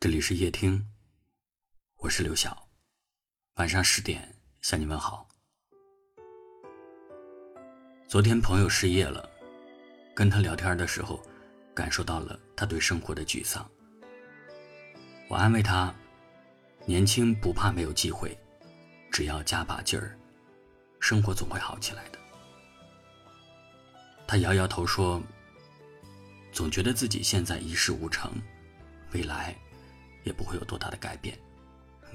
这里是夜听，我是刘晓。晚上十点向你问好。昨天朋友失业了，跟他聊天的时候，感受到了他对生活的沮丧。我安慰他：“年轻不怕没有机会，只要加把劲儿，生活总会好起来的。”他摇摇头说：“总觉得自己现在一事无成，未来……”也不会有多大的改变，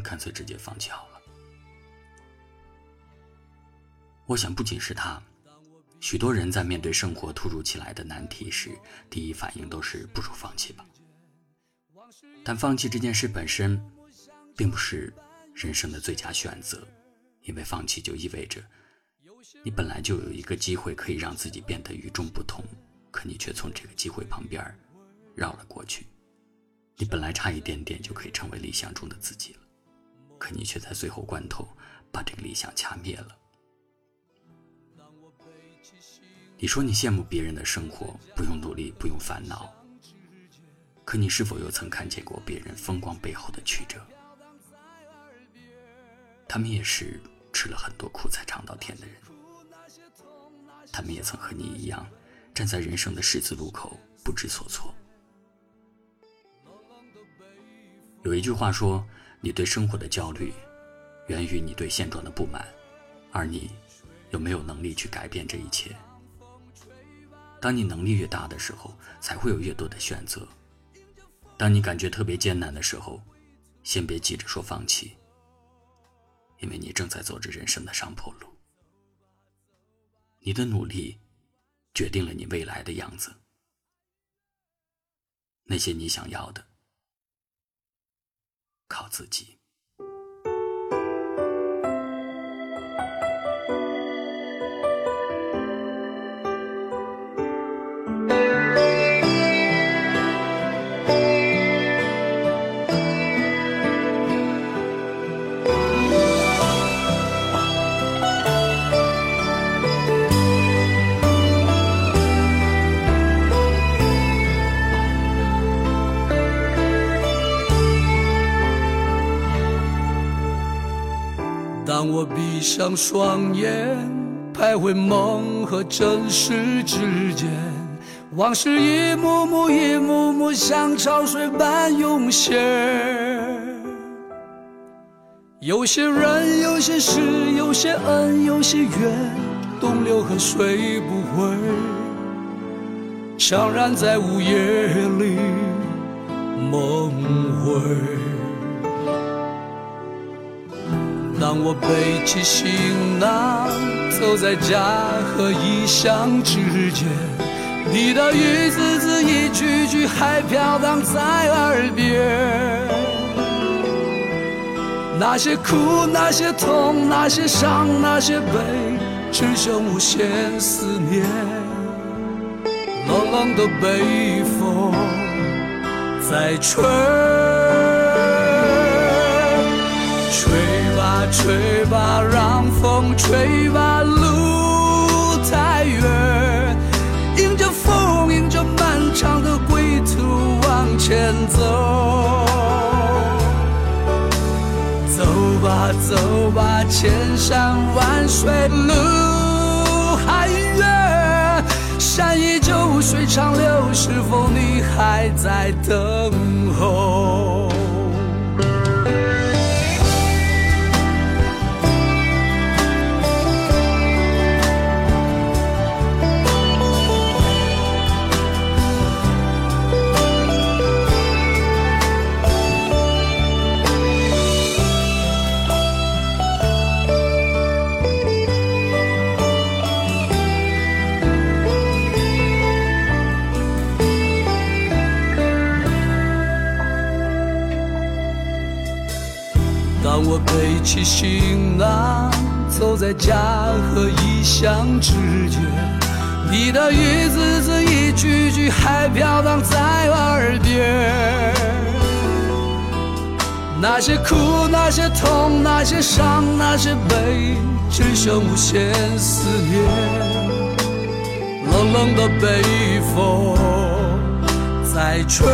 干脆直接放弃好了。我想，不仅是他，许多人在面对生活突如其来的难题时，第一反应都是不如放弃吧。但放弃这件事本身，并不是人生的最佳选择，因为放弃就意味着，你本来就有一个机会可以让自己变得与众不同，可你却从这个机会旁边绕了过去。你本来差一点点就可以成为理想中的自己了，可你却在最后关头把这个理想掐灭了。你说你羡慕别人的生活，不用努力，不用烦恼，可你是否又曾看见过别人风光背后的曲折？他们也是吃了很多苦才尝到甜的人，他们也曾和你一样，站在人生的十字路口不知所措。有一句话说：“你对生活的焦虑，源于你对现状的不满，而你又没有能力去改变这一切。当你能力越大的时候，才会有越多的选择。当你感觉特别艰难的时候，先别急着说放弃，因为你正在走着人生的上坡路。你的努力，决定了你未来的样子。那些你想要的。”靠自己。当我闭上双眼，徘徊梦和真实之间，往事一幕幕、一幕幕像潮水般涌现。有些人，有些事，有些恩，有些怨，东流河水不回，怅然在午夜里梦回。当我背起行囊，走在家和异乡之间，你的一字字、一句句还飘荡在耳边。那些苦，那些痛，那些伤，那些悲，只剩无限思念。冷冷的北风在吹。吹吹吧，让风吹吧，路太远，迎着风，迎着漫长的归途往前走。走吧，走吧，千山万水路还远，山依旧，水长流，是否你还在等起行囊，走在家和异乡之间，你的一字字、一句句还飘荡在耳边。那些苦，那些痛，那些伤，那些悲，只剩无限思念。冷冷的北风在吹。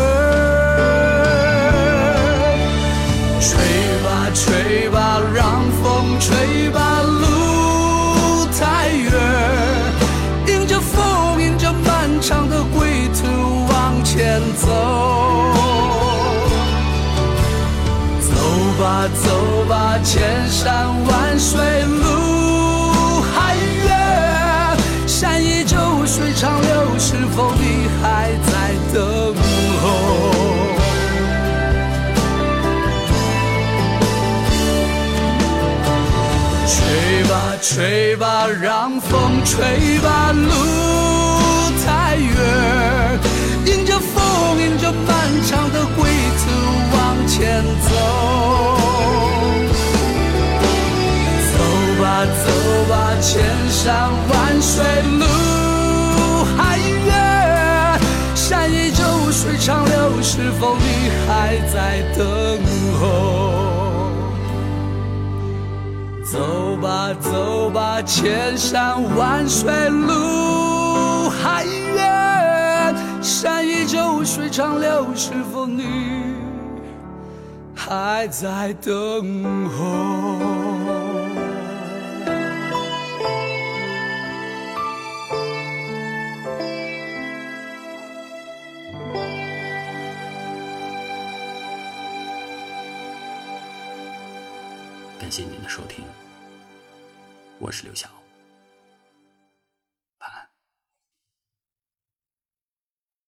吹吧让风吹吧。吹吧，让风吹吧，路太远，迎着风，迎着漫长的归途往前走。走吧，走吧，千山万水路还远，山依旧，水长流，是否你还在等候？走吧，走吧，千山万水路还远，山依旧，水长流，是否你还在等候？感谢您的收听，我是刘晓。